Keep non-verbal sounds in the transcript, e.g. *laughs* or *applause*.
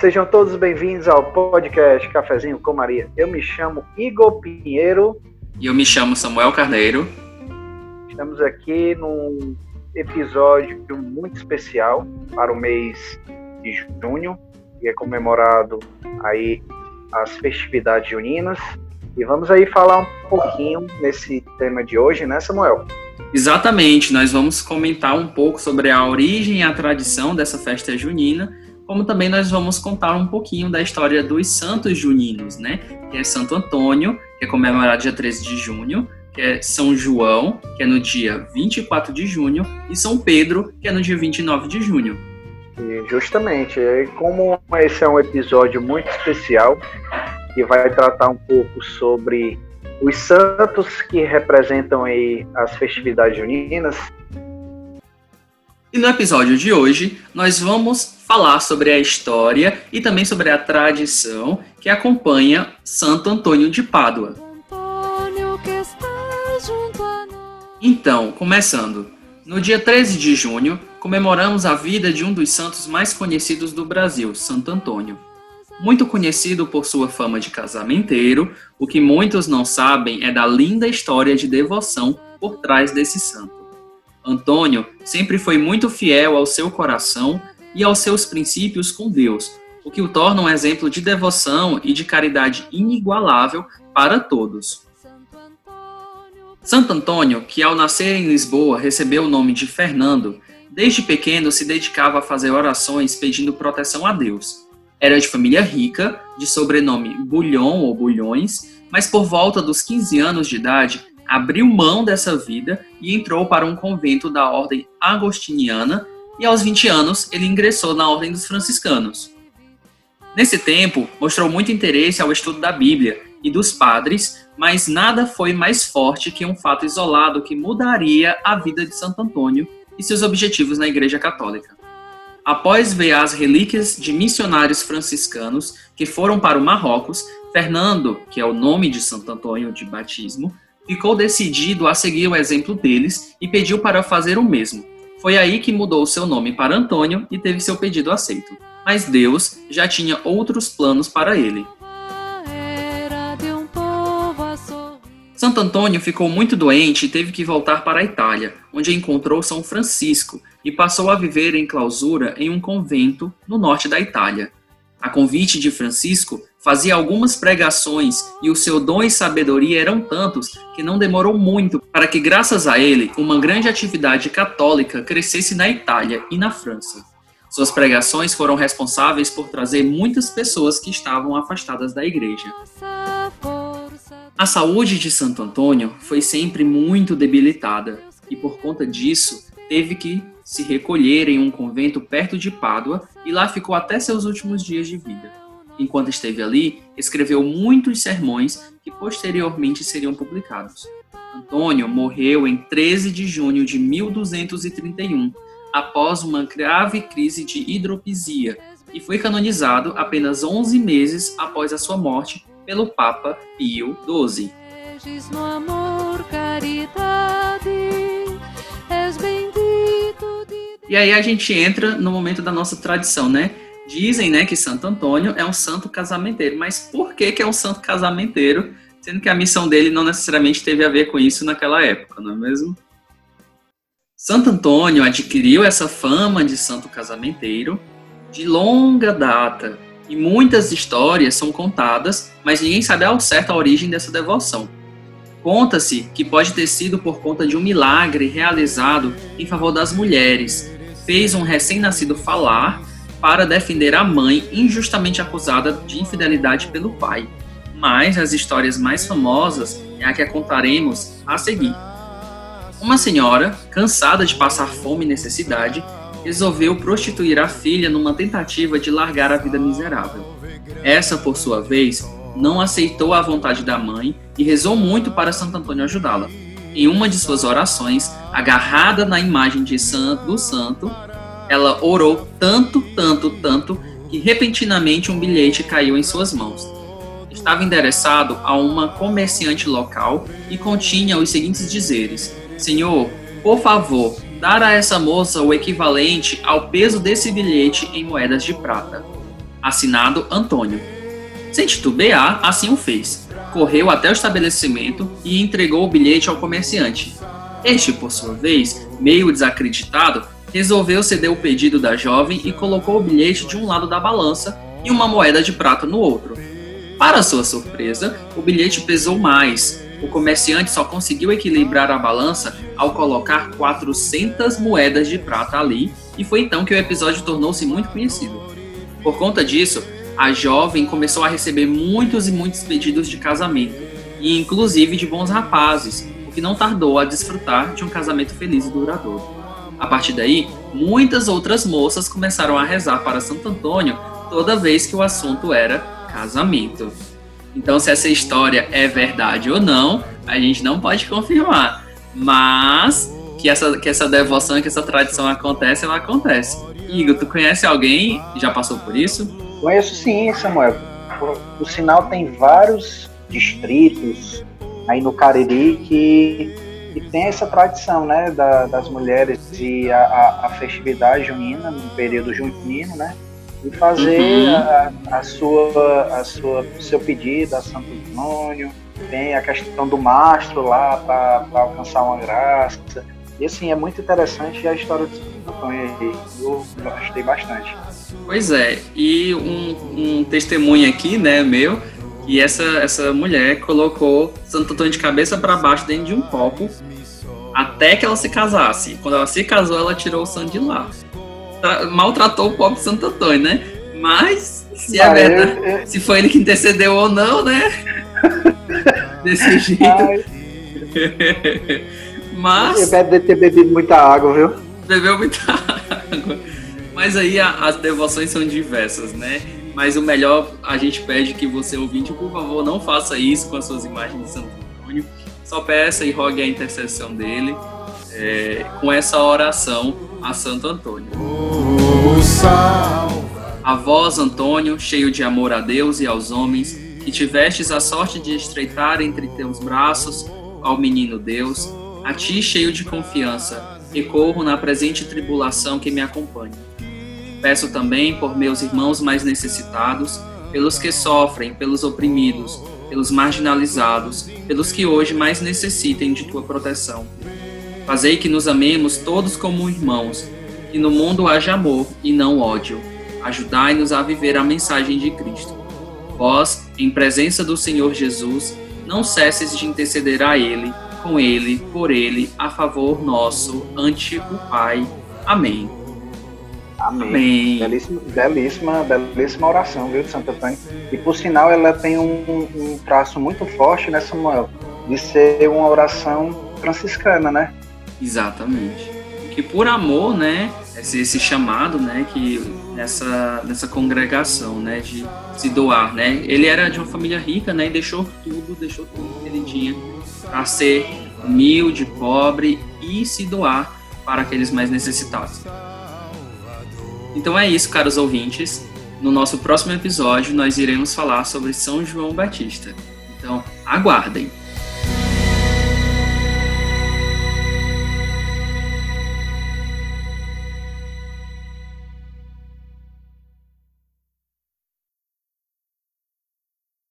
sejam todos bem-vindos ao podcast Cafezinho com Maria. Eu me chamo Igor Pinheiro. E eu me chamo Samuel Carneiro. Estamos aqui num episódio muito especial para o mês de junho, que é comemorado aí as festividades juninas. E vamos aí falar um pouquinho nesse tema de hoje, né, Samuel? Exatamente, nós vamos comentar um pouco sobre a origem e a tradição dessa festa junina, como também nós vamos contar um pouquinho da história dos santos juninos, né? Que é Santo Antônio, que é comemorado dia 13 de junho, que é São João, que é no dia 24 de junho, e São Pedro, que é no dia 29 de junho. E justamente, como esse é um episódio muito especial, que vai tratar um pouco sobre os santos que representam aí as festividades juninas. E no episódio de hoje, nós vamos falar sobre a história e também sobre a tradição que acompanha Santo Antônio de Pádua. Então, começando. No dia 13 de junho, comemoramos a vida de um dos santos mais conhecidos do Brasil, Santo Antônio. Muito conhecido por sua fama de casamenteiro, o que muitos não sabem é da linda história de devoção por trás desse santo. Antônio sempre foi muito fiel ao seu coração e aos seus princípios com Deus, o que o torna um exemplo de devoção e de caridade inigualável para todos. Santo Antônio, que ao nascer em Lisboa recebeu o nome de Fernando, desde pequeno se dedicava a fazer orações pedindo proteção a Deus. Era de família rica, de sobrenome Bulhon ou Bulhões, mas por volta dos 15 anos de idade abriu mão dessa vida e entrou para um convento da ordem agostiniana e aos 20 anos ele ingressou na ordem dos franciscanos. Nesse tempo, mostrou muito interesse ao estudo da Bíblia e dos padres, mas nada foi mais forte que um fato isolado que mudaria a vida de Santo Antônio e seus objetivos na Igreja Católica. Após ver as relíquias de missionários franciscanos que foram para o Marrocos, Fernando, que é o nome de Santo Antônio de batismo, ficou decidido a seguir o exemplo deles e pediu para fazer o mesmo. Foi aí que mudou seu nome para Antônio e teve seu pedido aceito. Mas Deus já tinha outros planos para ele. Santo Antônio ficou muito doente e teve que voltar para a Itália, onde encontrou São Francisco e passou a viver em clausura em um convento no norte da Itália. A convite de Francisco, fazia algumas pregações e o seu dom e sabedoria eram tantos que não demorou muito para que, graças a ele, uma grande atividade católica crescesse na Itália e na França. Suas pregações foram responsáveis por trazer muitas pessoas que estavam afastadas da igreja. A saúde de Santo Antônio foi sempre muito debilitada e, por conta disso, teve que se recolher em um convento perto de Pádua e lá ficou até seus últimos dias de vida. Enquanto esteve ali, escreveu muitos sermões que posteriormente seriam publicados. Antônio morreu em 13 de junho de 1231, após uma grave crise de hidropisia, e foi canonizado apenas 11 meses após a sua morte pelo Papa Pio XII. E aí a gente entra no momento da nossa tradição, né? Dizem, né, que Santo Antônio é um santo casamenteiro, mas por que que é um santo casamenteiro, sendo que a missão dele não necessariamente teve a ver com isso naquela época, não é mesmo? Santo Antônio adquiriu essa fama de santo casamenteiro de longa data, e muitas histórias são contadas, mas ninguém sabe ao certo a origem dessa devoção. Conta-se que pode ter sido por conta de um milagre realizado em favor das mulheres, fez um recém-nascido falar para defender a mãe injustamente acusada de infidelidade pelo pai. Mas as histórias mais famosas é a que contaremos a seguir. Uma senhora, cansada de passar fome e necessidade, resolveu prostituir a filha numa tentativa de largar a vida miserável. Essa, por sua vez, não aceitou a vontade da mãe e rezou muito para Santo Antônio ajudá-la. Em uma de suas orações, agarrada na imagem de santo, do santo, ela orou tanto, tanto, tanto que repentinamente um bilhete caiu em suas mãos. Estava endereçado a uma comerciante local e continha os seguintes dizeres: Senhor, por favor, dar a essa moça o equivalente ao peso desse bilhete em moedas de prata. assinado Antônio. Sem titubear, assim o fez. Correu até o estabelecimento e entregou o bilhete ao comerciante. Este, por sua vez, meio desacreditado, resolveu ceder o pedido da jovem e colocou o bilhete de um lado da balança e uma moeda de prata no outro. Para sua surpresa, o bilhete pesou mais. O comerciante só conseguiu equilibrar a balança ao colocar 400 moedas de prata ali, e foi então que o episódio tornou-se muito conhecido. Por conta disso, a jovem começou a receber muitos e muitos pedidos de casamento, e inclusive de bons rapazes, o que não tardou a desfrutar de um casamento feliz e duradouro. A partir daí, muitas outras moças começaram a rezar para Santo Antônio toda vez que o assunto era casamento. Então, se essa história é verdade ou não, a gente não pode confirmar. Mas que essa, que essa devoção, que essa tradição acontece, ela acontece. Igor, tu conhece alguém já passou por isso? Conheço sim, Samuel. Por sinal, tem vários distritos aí no Cariri que, que tem essa tradição, né, da, das mulheres e a, a, a, festividade junina, no período junino, né, e fazer uhum. a, a, sua, a sua, seu pedido a Santo Antônio. Tem a questão do mastro lá para alcançar uma graça. E assim, é muito interessante a história de Santo Antônio aí. Eu gostei bastante. Pois é, e um, um testemunho aqui, né, meu, e essa, essa mulher colocou Santo Antônio de cabeça para baixo dentro de um copo até que ela se casasse. Quando ela se casou, ela tirou o sangue de lá maltratou o pobre Santo Antônio, né? Mas se é verdade, eu, eu... se foi ele que intercedeu ou não, né? *laughs* Desse jeito. *laughs* Mas. Ele deve ter bebido muita água, viu? Bebeu muita *laughs* água. Mas aí a, as devoções são diversas, né? Mas o melhor, a gente pede que você, ouvinte, por favor, não faça isso com as suas imagens de Santo Antônio. Só peça e rogue a intercessão dele é, com essa oração a Santo Antônio. A vós, Antônio, cheio de amor a Deus e aos homens, que tivestes a sorte de estreitar entre teus braços ao menino Deus, a ti, cheio de confiança, recorro na presente tribulação que me acompanha. Peço também por meus irmãos mais necessitados, pelos que sofrem, pelos oprimidos, pelos marginalizados, pelos que hoje mais necessitem de tua proteção Fazei que nos amemos todos como irmãos, que no mundo haja amor e não ódio. Ajudai-nos a viver a mensagem de Cristo. Vós, em presença do Senhor Jesus, não cesses de interceder a Ele, com Ele, por Ele, a favor nosso, ante o Pai. Amém. Amém. Amém. Belíssima, belíssima, belíssima oração, viu, Santo Antônio? E por sinal, ela tem um, um traço muito forte, né, Samuel? De ser uma oração franciscana, né? Exatamente. Que por amor, né, esse, esse chamado, né, que nessa, nessa congregação, né, de se doar, né, ele era de uma família rica, né, e deixou tudo, deixou tudo que ele tinha para ser humilde, pobre e se doar para aqueles mais necessitados. Então é isso, caros ouvintes. No nosso próximo episódio, nós iremos falar sobre São João Batista. Então, aguardem!